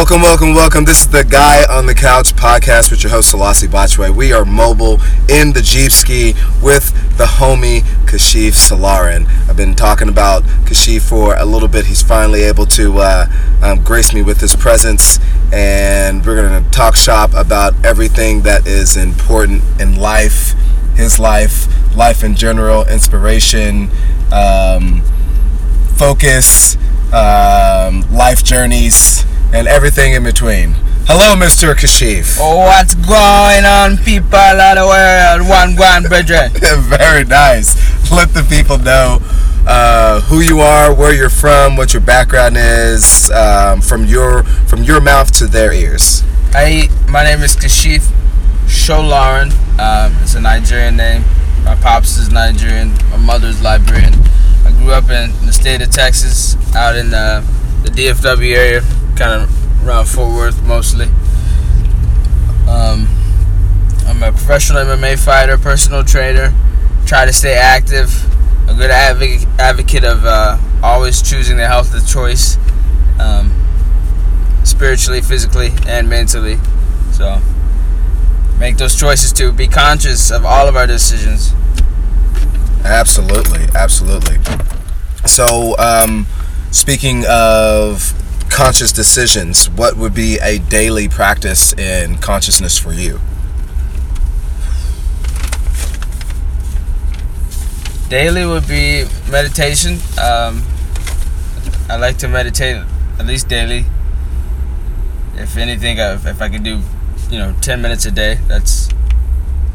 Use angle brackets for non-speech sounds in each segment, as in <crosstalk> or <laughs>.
Welcome, welcome, welcome. This is the Guy on the Couch podcast with your host, Selassie Botchway. We are mobile in the Jeep Ski with the homie Kashif Solarin. I've been talking about Kashif for a little bit. He's finally able to uh, um, grace me with his presence, and we're going to talk shop about everything that is important in life, his life, life in general, inspiration, um, focus, um, life journeys and everything in between. Hello, Mr. Kashif. Oh, what's going on, people of the world? One, one, brethren. <laughs> Very nice. Let the people know uh, who you are, where you're from, what your background is, um, from your from your mouth to their ears. Hey, my name is Kashif Solarin. Um, it's a Nigerian name. My pops is Nigerian. My mother's Liberian. I grew up in the state of Texas, out in uh, the DFW area, kind of around Fort Worth mostly. Um, I'm a professional MMA fighter, personal trainer. Try to stay active. A good advocate, advocate of uh, always choosing the health of choice, um, spiritually, physically, and mentally. So make those choices to be conscious of all of our decisions. Absolutely, absolutely. So, um, speaking of conscious decisions, what would be a daily practice in consciousness for you? Daily would be meditation. Um, I like to meditate at least daily. If anything, if, if I could do, you know, ten minutes a day, that's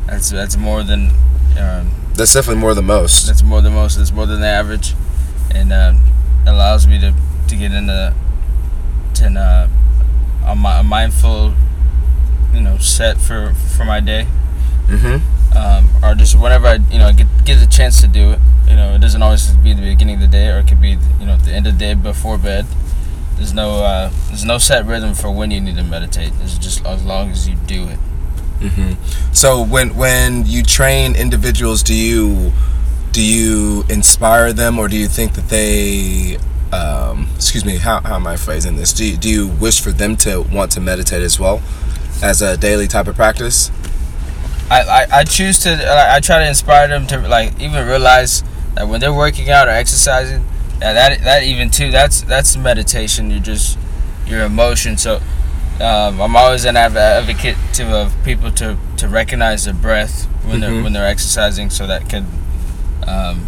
that's that's more than. Um, That's definitely more than most. That's more than most. That's more than the average, and uh, allows me to to get into to uh, a, a mindful, you know, set for for my day. Mm-hmm. Um, or just whenever I, you know, get get a chance to do it. You know, it doesn't always be the beginning of the day, or it could be, you know, at the end of the day before bed. There's no uh, there's no set rhythm for when you need to meditate. It's just as long as you do it. Mm-hmm. So when when you train individuals, do you do you inspire them, or do you think that they um, excuse me, how, how am I phrasing this? Do you, do you wish for them to want to meditate as well as a daily type of practice? I, I, I choose to I try to inspire them to like even realize that when they're working out or exercising that that, that even too that's that's meditation you're just your emotion so um, I'm always an advocate to of people to, to recognize their breath when they're Mhm. when they're exercising so that could um,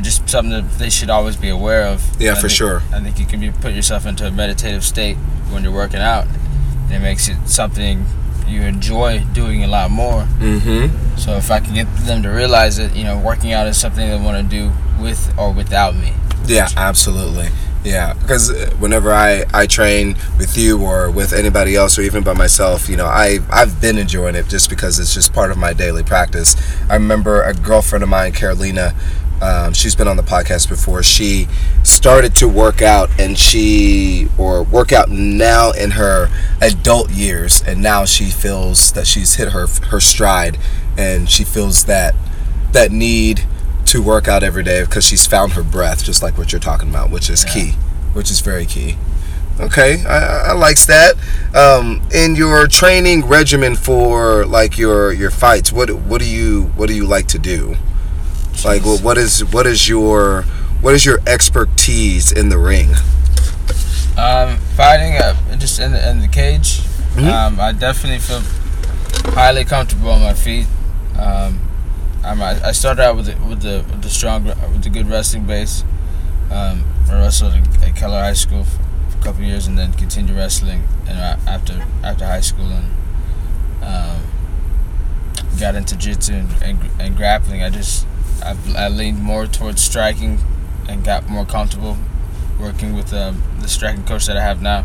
just just something that they should always be aware of Yeah, for think- sure. I think you can be put yourself into a meditative state when you're working out and it makes it something you enjoy doing a lot more Mm-hmm. so if I can get them to realize that you know working out is something they want to do with or without me. Yeah, absolutely. Yeah, because whenever I, I train with you or with anybody else or even by myself, you know, I I've been enjoying it just because it's just part of my daily practice. I remember a girlfriend of mine, Carolina. Um, she's been on the podcast before. She started to work out, and she or work out now in her adult years, and now she feels that she's hit her her stride, and she feels that that need to work out every day because she's found her breath, just like what you're talking about, which is Yeah. key, which is very key. Okay, I, I likes that. Um, in your training regimen for like your your fights, what what do you what do you like to do? Like, Jeez. what is what is your what is your expertise in the ring? Um, fighting uh, just in the, in the cage, Mhm. um, I definitely feel highly comfortable on my feet. Um, I'm, I I started out with the, with the with the strong with the good wrestling base. Um, I wrestled at, Keller High School for, a couple of years and then continued wrestling and after after high school and um, got into jiu-jitsu and, and, and grappling. I just I, I leaned more towards striking and got more comfortable working with um, the striking coach that I have now,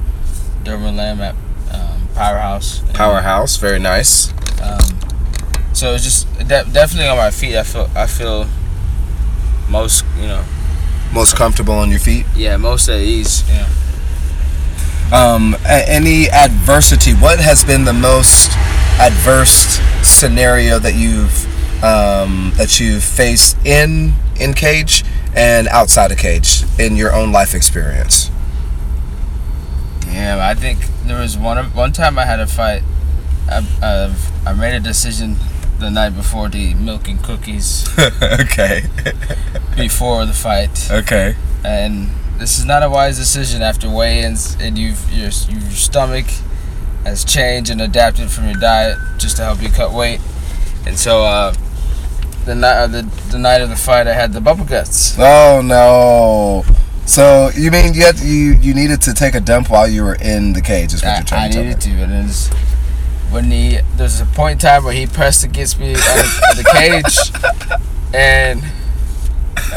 Derwin Lamb at um, Powerhouse. And, Powerhouse, very nice. Um, so it's just de- definitely on my feet. I feel I feel most you know Most comfortable on your feet. yeah most at ease. Yeah. um, any adversity what has been the most adverse scenario that you've um, that you've faced in in cage and outside of cage in your own life experience Yeah, I think there was one one time I had a fight. I, I made a decision the night before the milk and cookies <laughs> okay. before the fight, okay. and this is not a wise decision after weigh-ins and you've your your stomach has changed and adapted from your diet just to help you cut weight, and so uh, the night uh, the the night of the fight I had the bubble guts. Oh no. So you mean you had you you needed to take a dump while you were in the cage? Is what I, you're trying I to me? needed to, and it's when he there's a point in time where he pressed against me on the, cage, <laughs> and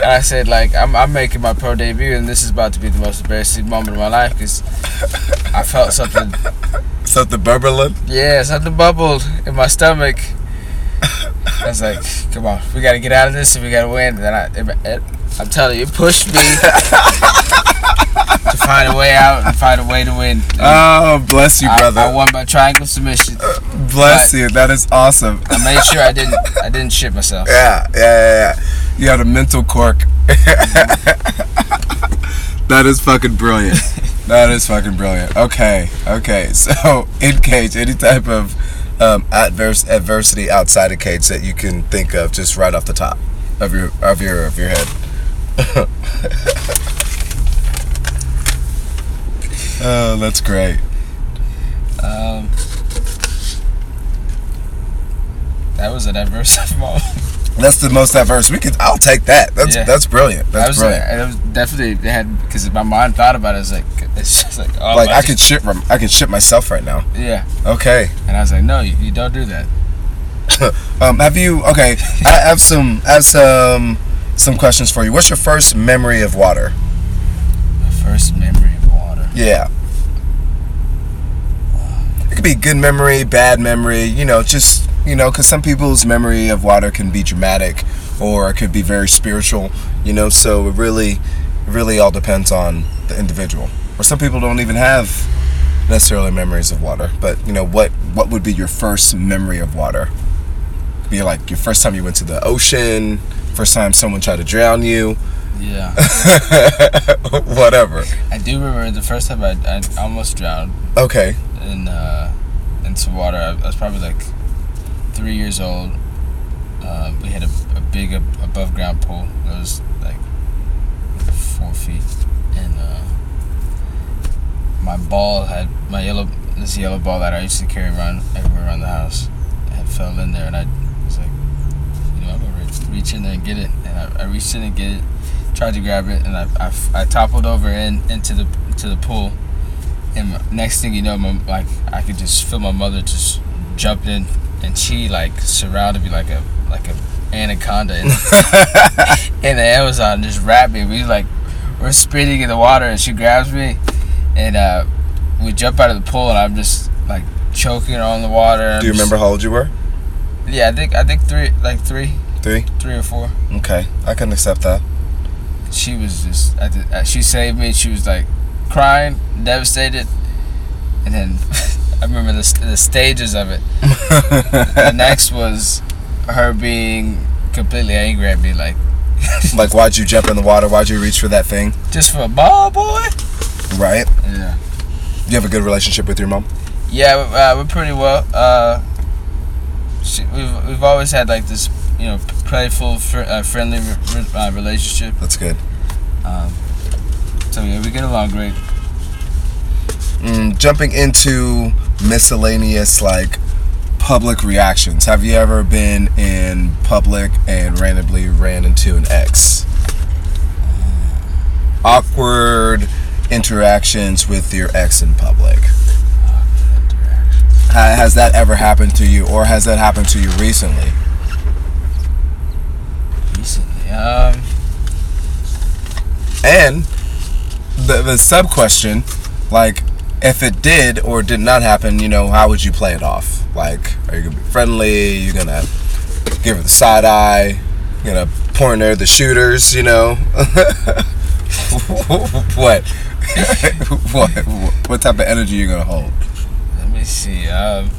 I said like I'm I'm making my pro debut, and this is about to be the most embarrassing moment of my life because I felt something, Something bubbling. yeah, something bubbled in my stomach. I was like, come on, we got to get out of this, and we got to win. And then I, it, it, I'm telling you, it pushed me to find a way out and find a way to win. And Oh, bless you, I, brother. I won by triangle submission. Uh, bless you. That is awesome. I made sure I didn't I didn't shit myself. Yeah, yeah, yeah, yeah. You had a mental cork. <laughs> that is fucking brilliant. That is fucking brilliant. Okay, okay. <laughs> So in cage, any type of um, adverse adversity outside of cage that you can think of, just right off the top of your of your of your head. <laughs> oh, that's great. Um, that was an adverse <laughs> moment. That's the most diverse. We could. I'll take that. That's Yeah. that's brilliant. That That's was, brilliant. it was definitely it had because my mind thought about it. It's like it's just like oh like I I could shit. rem- I could shit myself right now. yeah, Okay. and I was like no, you, you don't do that. <laughs> Um, have you? Okay. <laughs> I have some. I have some. Some questions for you. What's your first memory of water? My first memory of water. Yeah. It could be good memory, bad memory. You know, just you know, because some people's memory of water can be dramatic, or it could be very spiritual. You know, so it really, really all depends on the individual. Or some people don't even have necessarily memories of water. But you know, what what would be your first memory of water? Be like your first time you went to the ocean, first time someone tried to drown you, Yeah, <laughs> whatever. I do remember the first time I, I almost drowned Okay. in uh, in into water. I was probably like three years old. Uh, we had a, a big ab- above ground pool. It was like four feet, and uh, my ball had my yellow this yellow ball that I used to carry around everywhere around the house. had fell in there, and I was like, you know, I'm gonna re- reach in there and get it. And I, I reached in and get it, tried to grab it, and I, I, I toppled over in into the to the pool. And next thing you know, my, like I could just feel my mother just jumped in, and she like surrounded me like a like a anaconda in, <laughs> in the Amazon, and just wrapped me. We like we're spinning in the water, and she grabs me, and uh, we jump out of the pool, and I'm just like choking on the water. Do you remember how old you were? Yeah, I think I think three, like three, Three. three or four. Okay, I can accept that. She was just, I did, uh, she saved me. She was like crying, devastated, and then <laughs> I remember the, the stages of it. the <laughs> next was her being completely angry at me, like <laughs> like, why'd you jump in the water? Why'd you reach for that thing? just for a ball, boy. Right? Yeah, You have a good relationship with your mom? yeah, uh, we're pretty well. Uh, she, we've we've always had like this, you know, playful, fr- uh, friendly re- re- uh, relationship. That's good. Um, so yeah, we get along great. Mm, jumping into miscellaneous, like, public reactions. Have you ever been in public and randomly ran into an ex? Awkward interactions with your ex in public. Has that ever happened to you, or has that happened to you recently? Recently, um, And the the sub question, like, if it did or did not happen, you know, how would you play it off? Like, are you gonna be friendly? You're gonna give her the side eye? You gonna point her the shooters? You know, <laughs> what? <laughs> what? What type of energy you gonna hold? let me see. Um,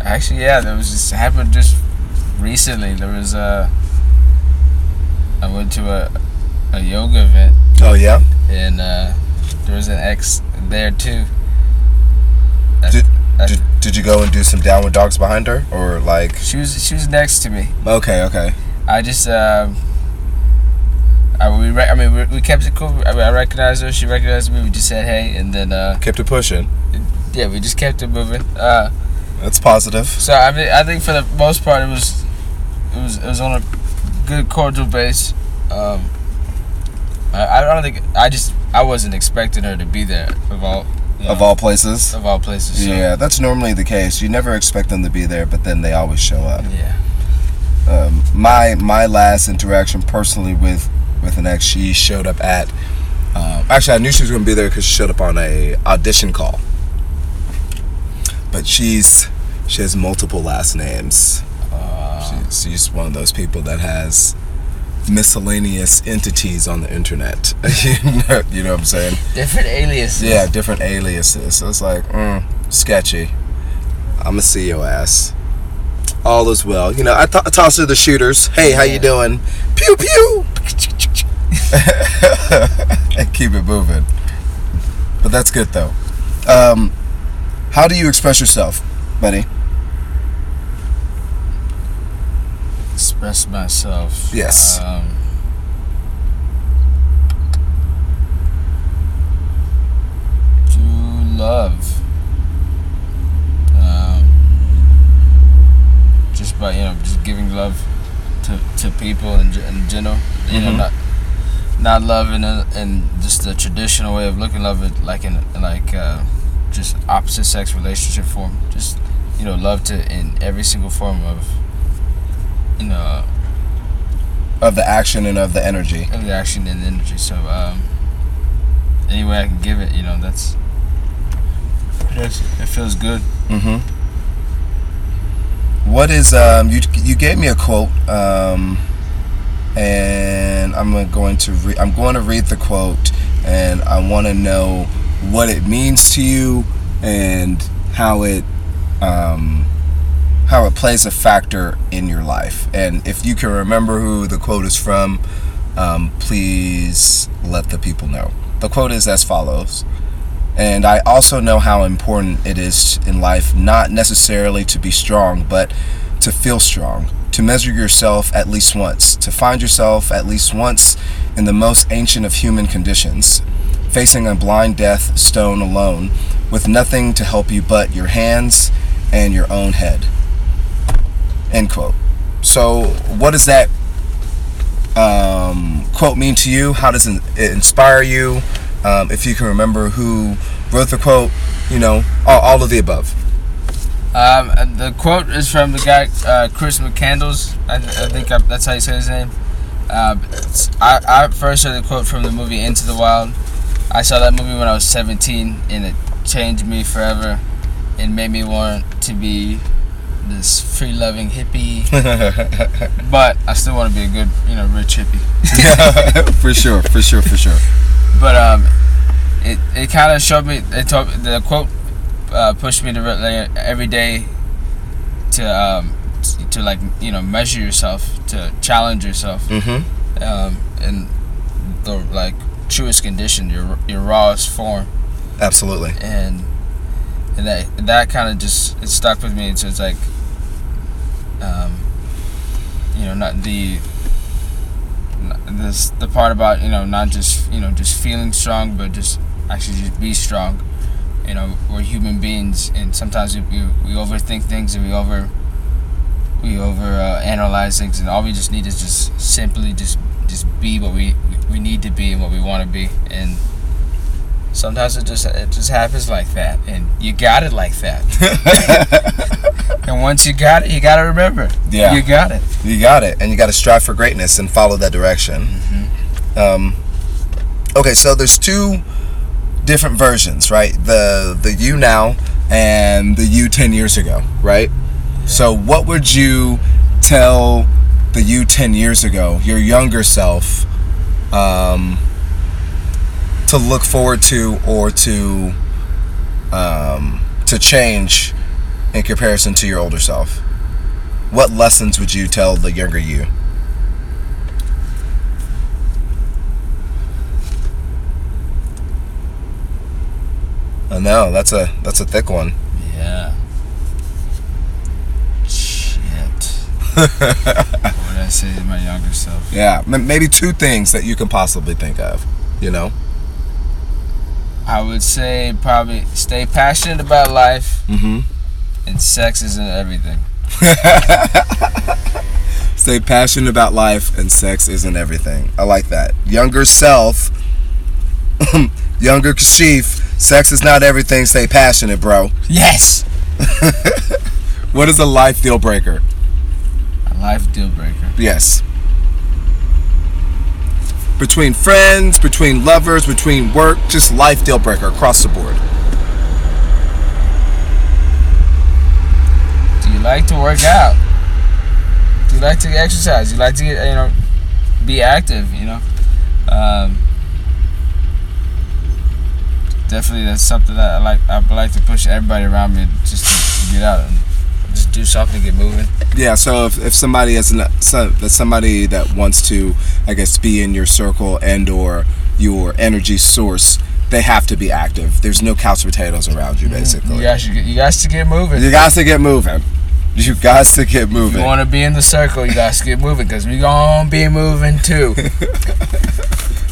actually, yeah, there was just happened just recently. There was a. I went to a a yoga event Oh yeah, and uh, there was an ex there too. Did, did, did you go and do some downward dogs behind her, or like? She was she was next to me. Okay, okay. I just um, I we re- I mean we, we kept it cool. I, mean, I recognized her. She recognized me. We just said hey, and then uh, kept it pushing. Yeah, we just kept it moving. Uh, That's positive. So I mean, I think for the most part, it was it was it was on a good cordial base. Um, I, I don't think I just I wasn't expecting her to be there of all you know, of all places. Of all places. So. Yeah, that's normally the case. You never expect them to be there, but then they always show up. Yeah. Um, my my last interaction personally with with an ex, she showed up at. Um, actually, I knew she was going to be there because she showed up on a audition call. But she's she has multiple last names. Uh, she, she's one of those people that has miscellaneous entities on the internet. <laughs> you know what I'm saying? Different aliases. Yeah, different aliases. So it's like, mm, sketchy. I'm gonna see your ass. All is well. You know, I, th- I toss to the shooters. Hey, how you doing? Pew pew. and keep it moving. But that's good though. Um, how do you express yourself, buddy? Express myself. Yes. Um, to love. Um, just by you know just giving love to, to people in, in general. You mm-hmm. know not not love in, a, in just the traditional way of looking love it like in like uh, just opposite sex relationship form. Just you know love to in every single form of know of the action and of the energy. of the action and the energy so um any way i can give it you know that's it feels good. Mm-hmm. What is um you you gave me a quote um and i'm going to read i'm going to read the quote and i want to know what it means to you and how it um how it plays a factor in your life. And if you can remember who the quote is from, um, please let the people know. The quote is as follows. And I also know how important it is in life not necessarily to be strong, but to feel strong, to measure yourself at least once, to find yourself at least once in the most ancient of human conditions, facing a blind death stone alone, with nothing to help you but your hands and your own head. End quote. So, what does that um, quote mean to you? How does it inspire you? Um, if you can remember who wrote the quote, you know, all, all of the above. Um, the quote is from the guy uh, Chris McCandless. I, I think I, that's how you say his name. Uh, I, I first heard the quote from the movie Into the Wild. I saw that movie when I was 17, and it changed me forever. It made me want to be this free loving hippie, <laughs> but I still want to be a good, you know, rich hippie. Yeah, <laughs> for sure, for sure, for sure. But um, it it kind of showed me. It told the quote uh, pushed me to every day to um to like you know measure yourself to challenge yourself mm-hmm. um in the like truest condition your your rawest form absolutely and and that that kind of just it stuck with me so it's like um, you know, not the this the part about you know not just you know just feeling strong, but just actually just be strong. You know, we're human beings, and sometimes we we, we overthink things and we over we over uh, analyze things, and all we just need is just simply just just be what we we need to be and what we want to be, and sometimes it just it just happens like that, and you got it like that. <laughs> and once you got it, you got to remember. Yeah, you got it. You got it, and you got to strive for greatness and follow that direction. Mm-hmm. Um, okay, so there's two different versions, right? The the you now and the you ten years ago, right? So what would you tell the you ten years ago, your younger self? Um, to look forward to or to um, to change in comparison to your older self? What lessons would you tell the younger you? I know that's a that's a thick one. Yeah. Shit. <laughs> what would I say to my younger self? Yeah, maybe two things that you can possibly think of. You know. I would say probably stay passionate about life, Mm-hmm. and sex isn't everything. <laughs> Stay passionate about life and sex isn't everything. I like that. Younger self, <clears throat> younger Kashif, sex is not everything. Stay passionate, bro. Yes. <laughs> What is a life deal breaker? A life deal breaker. Yes. Between friends, between lovers, between work, just life deal breaker across the board. Do you like to work out? Do you like to exercise? Do you like to get you know be active? You know. Um, definitely, that's something that I like. I like to push everybody around me just to get out and just do something, get moving. Yeah, so if, if somebody is an, so, somebody that wants to, I guess, be in your circle and or your energy source, they have to be active. There's no couch potatoes around you, basically. You guys, should get, you guys to get moving. You got to get moving. You got to get If moving. you want to be in the circle, you guys to get moving because we gonna be moving too. <laughs>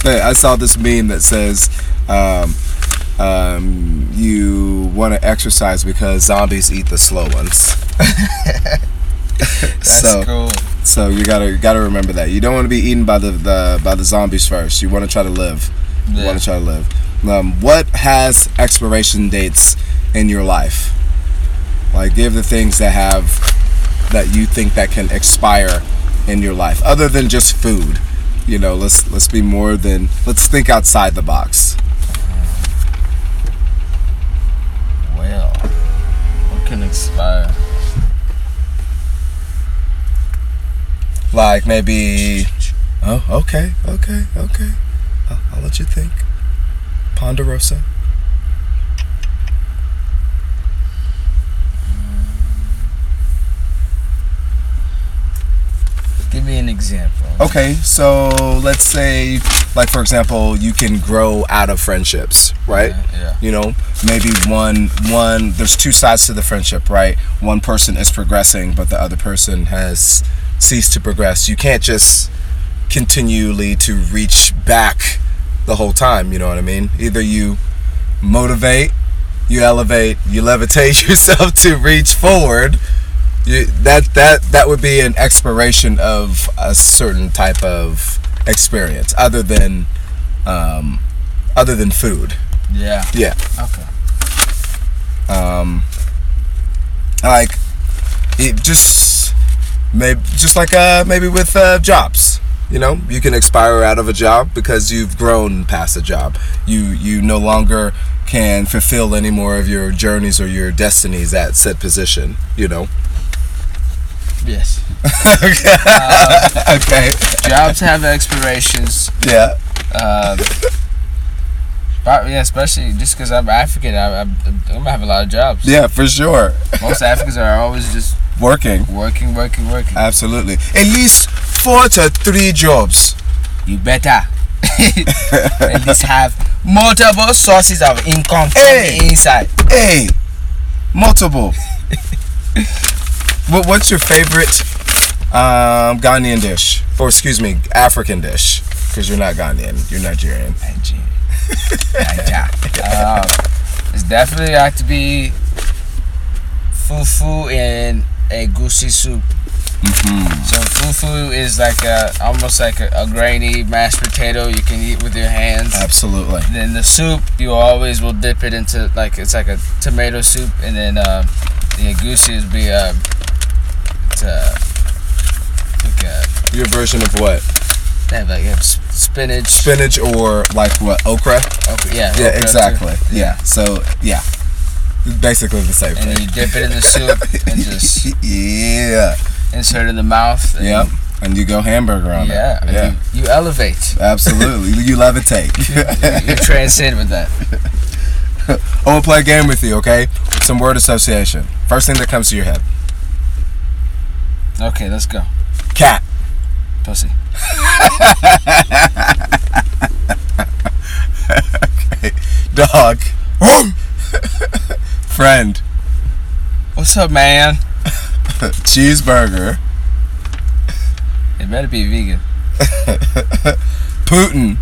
Hey, I saw this meme that says, um, um, "You want to exercise because zombies eat the slow ones." <laughs> That's so, cool. so you gotta you gotta remember that you don't want to be eaten by the, the by the zombies first. You want to try to live. You want to try to live. Um, what has expiration dates in your life? Like, give the things that have that you think that can expire in your life, other than just food. You know, let's let's be more than let's think outside the box. Well, what can expire? Like maybe, oh, okay, okay, okay. I'll, I'll let you think. Ponderosa. Give me an example. Okay, so let's say, like for example, you can grow out of friendships, right? Yeah. yeah. You know, maybe one one there's two sides to the friendship, right? One person is progressing, but the other person has ceased to progress. You can't just continually to reach back the whole time, you know what I mean? Either you motivate, you elevate, you levitate <laughs> yourself to reach forward. You, that that that would be an expiration of a certain type of experience other than um, other than food. Yeah. Yeah. Okay. Um, like it just maybe just like uh maybe with uh, jobs. You know, you can expire out of a job because you've grown past a job. You you no longer can fulfill any more of your journeys or your destinies at said position. You know. Yes. <laughs> okay. Jobs have expirations. Yeah. Um, but yeah, especially just because I'm African, I, I'm, I'm gonna have a lot of jobs. Yeah, for sure. Most Africans are always just Working. working, working, working. Absolutely. At least four to three jobs. You better <laughs> at least have multiple sources of income from Hey. the inside. Hey, multiple. <laughs> what, what's your favorite um, Ghanaian dish? Or excuse me, African dish? Because you're not Ghanaian, you're Nigerian. Nigeria. Nigeria. <laughs> um, it's definitely have to be fufu and egusi soup. So fufu is like a almost like a, a grainy mashed potato you can eat with your hands. Absolutely. Then the soup you always will dip it into like it's like a tomato soup, and then um, the egusi is be it's uh, like a, Your version of what? they have like have spinach. Spinach or like what? Okra? okra, yeah, Yeah, okra too. exactly. Yeah. So, yeah. Basically the same And thing. you dip it in the soup and <laughs> just yeah. insert it in the mouth. And Yep. And you go hamburger on Yeah. it. Yeah. You, you elevate. Absolutely. you levitate. <laughs> You, you transcend with that. I want to play a game with you, okay? Some word association. First thing that comes to your head. Okay, let's go. Cat. Pussy. <laughs> Dog. Friend. What's up, man? <laughs> Cheeseburger. It better be vegan. <laughs> Putin.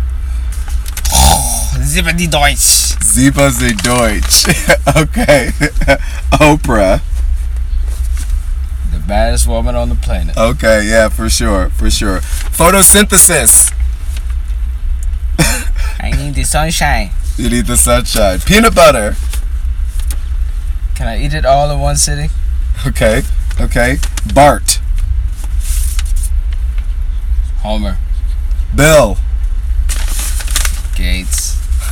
Zippity Deutsch. The Deutsch. okay. Oprah. Baddest woman on the planet. Okay, yeah, for sure, for sure. Photosynthesis. <laughs> I need the sunshine. You need the sunshine. Peanut butter. Can I eat it all in one sitting? Okay, okay. Bart. Homer. Bill. Gates. <laughs>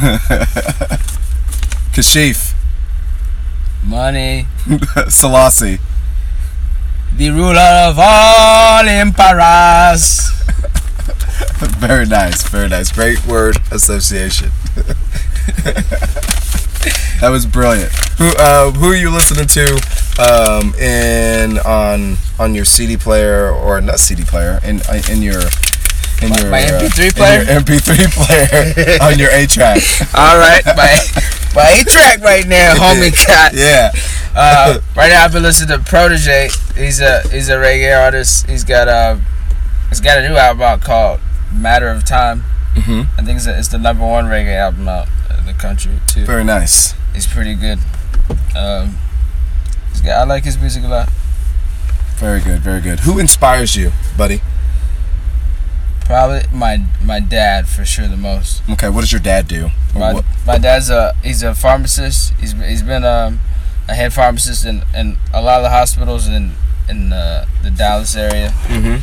Kashif. Money. <laughs> Selassie. The ruler of all emperors. <laughs> Very nice, very nice. Great word association. <laughs> that was brilliant. Who uh, who are you listening to um, in on on your CD player or not CD player in in your in My- your my uh, MP3 in player? your MP3 player <laughs> on your A track. All right, my my A track right now, homie cat. Yeah. Uh, right now, I've been listening to Protoje. He's a he's a reggae artist. He's got a he's got a new album out called Matter of Time. hmm I think it's, a, it's the number one reggae album out in the country too. Very nice. He's pretty good. Um, he's got, I like his music a lot. Very good. Very good. Who inspires you, buddy? Probably my my dad for sure the most. Okay. What does your dad do? My, what- my dad's a he's a pharmacist. He's he's been um, a head pharmacist in, in a lot of the hospitals in in the, the Dallas area. Mhm.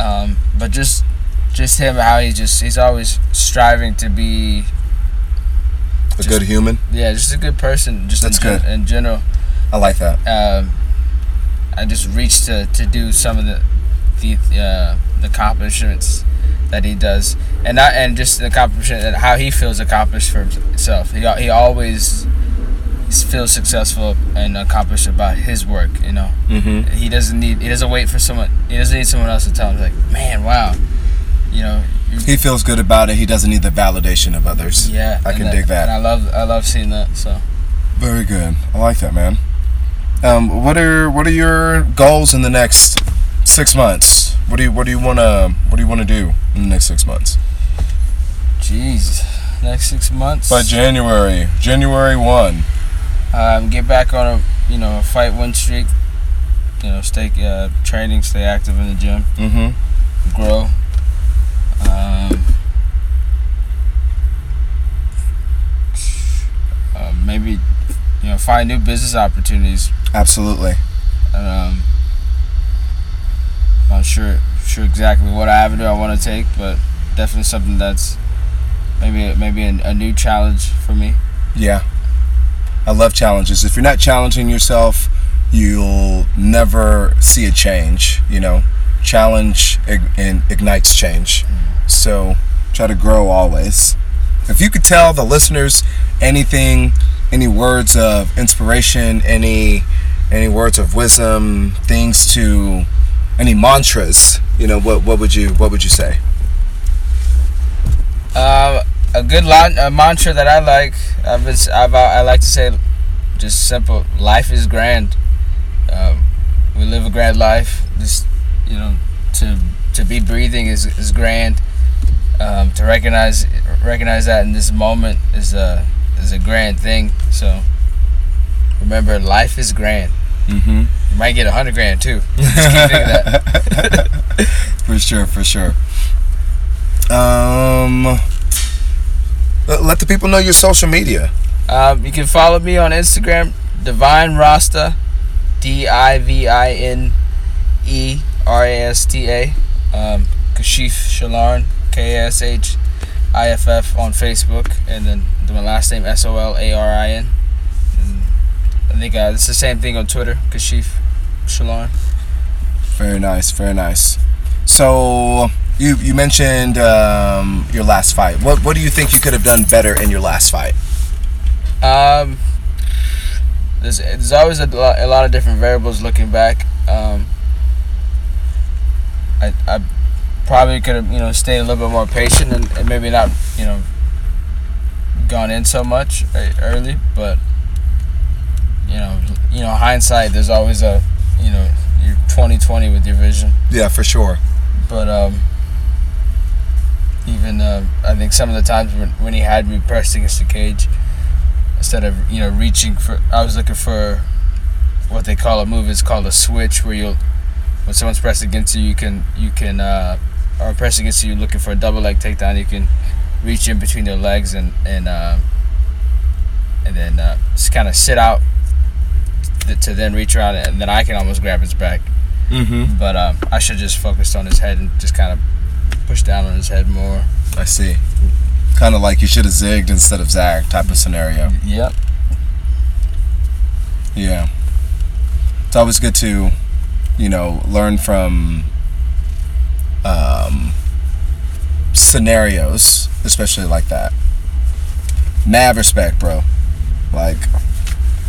Um, but just just him how he just he's always striving to be A Just- good human. yeah just a good person just That's in, good. in general. I like that. Um, I just reached to, to do some of the the uh, the accomplishments that he does, and not and just the accomplishment and how he feels accomplished for himself. He he always feels successful and accomplished about his work. You know, Mm-hmm. he doesn't need he doesn't wait for someone. He doesn't need someone else to tell him like, man, wow, you know. He feels good about it. He doesn't need the validation of others. yeah, I can dig that. And I love I love seeing that. So. Very good. I like that, man. Um, what are what are your goals in the next six months? What do you what do you wanna what do you wanna do in the next six months? Jeez, next six months. By January, January one. Um, get back on a you know a fight win streak. You know, stay uh, training, stay active in the gym, Mm-hmm. grow. Um, uh, maybe you know find new business opportunities. Absolutely. Um, I'm not sure sure exactly what avenue I want to take, but definitely something that's maybe maybe a, a new challenge for me. Yeah. I love challenges. If you're not challenging yourself, you'll never see a change. You know, challenge and ignites change. So try to grow always. If you could tell the listeners anything, any words of inspiration, any any words of wisdom, things to, any mantras, you know, what what would you what would you say? Um, a good line, a mantra that I like. I've been, I've, I like to say, just simple. Life is grand. Um, we live a grand life. Just you know, to to be breathing is is grand. Um, to recognize recognize that in this moment is a is a grand thing. So remember, life is grand. Mm-hmm. You might get a hundred grand too. <laughs> Just keep that. <laughs> for sure, for sure. Um, let- let the people know your social media. Um, you can follow me on Instagram, Divine Rasta, D I V I N E R A S T A. Um, Kashif Solarin, K A S H I F F on Facebook, and then my last name S O L A R I N. And I think uh, it's the same thing on Twitter, Kashif Solarin. Very nice, very nice. So you you mentioned um, your last fight. What what do you think you could have done better in your last fight? Um, there's there's always a lot, a lot of different variables looking back. Um, I I probably could have you know stayed a little bit more patient and, and maybe not you know gone in so much uh, early, but you know you know, hindsight. There's always a, you know, you're 2020 with your vision. Yeah, for sure. But um, even uh, I think some of the times when, when he had me pressed against the cage, instead of you know reaching for, I was looking for what they call a move. It's called a switch, where you'll when someone's pressed against you, you can you can uh, or pressed against you looking for a double leg takedown. You can reach in between their legs and and uh, and then uh, just kind of sit out to, to then reach around and then I can almost grab his back. Mm-hmm. But um, I should just focused on his head and just kind of push down on his head more. I see. Kind of like you should have zigged instead of zagged type of scenario. Yep. Yeah. It's always good to, you know, learn from um, scenarios, especially like that. Mad respect, bro. Like,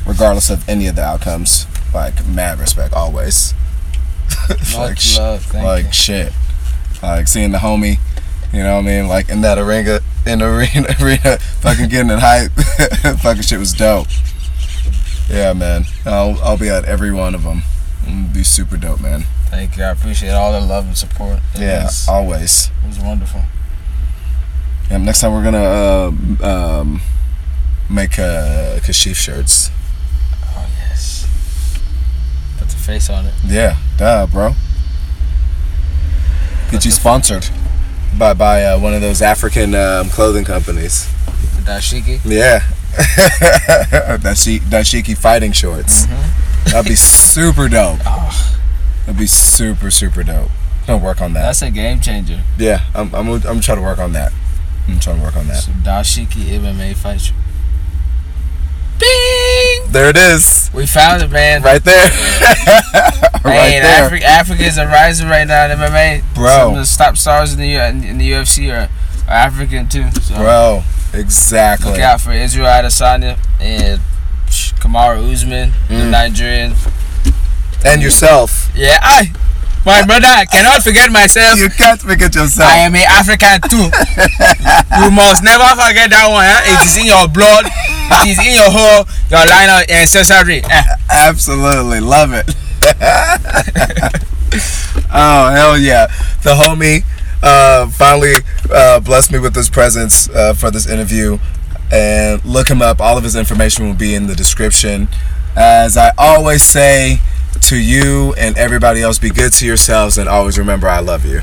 regardless of any of the outcomes, like, mad respect always. <laughs> Much like, love. Thank like you. shit. Like seeing the homie, you know what I mean? Like in that arena, in the arena, <laughs> arena, fucking getting it hype. <laughs> fucking shit was dope. Yeah, man. I'll I'll be at every one of them. It'll be super dope, man. Thank you. I appreciate all the love and support. It Yeah, was, always. it was wonderful. Yeah, next time we're gonna uh, um, make uh, Kashif shirts. Oh yes. Put the face on it. Yeah, duh, bro. Get you sponsored by by uh, one of those African um, clothing companies. Dashiki. Yeah. <laughs> Dashi- Dashiki fighting shorts. That'd be <laughs> super dope. Oh, That'd be super, super dope. Gonna work on that. that's a game changer. yeah, I'm, I'm, I'm trying to work on that. I'm trying to work on that. So dashiki MMA fight. Bing! There it is. We found it, man. Right there. <laughs> right Man, there. Afri- Africans are rising right now in MMA. Bro. Some of the top stars in the U- in the UFC are, are African too. So Bro, exactly. look out for Israel Adesanya and Kamaru Usman, the Mm. Nigerian. And yourself. Yeah, I, my brother, I cannot forget myself. You can't forget yourself. I am an African too. you must never forget that one. Huh? It is in your blood. It is in your whole your line of ancestry. Eh. Absolutely love it. <laughs> oh hell yeah! The homie uh, finally uh, blessed me with his presence uh, for this interview, and look him up. All of his information will be in the description. As I always say to you and everybody else, be good to yourselves, and always remember I love you.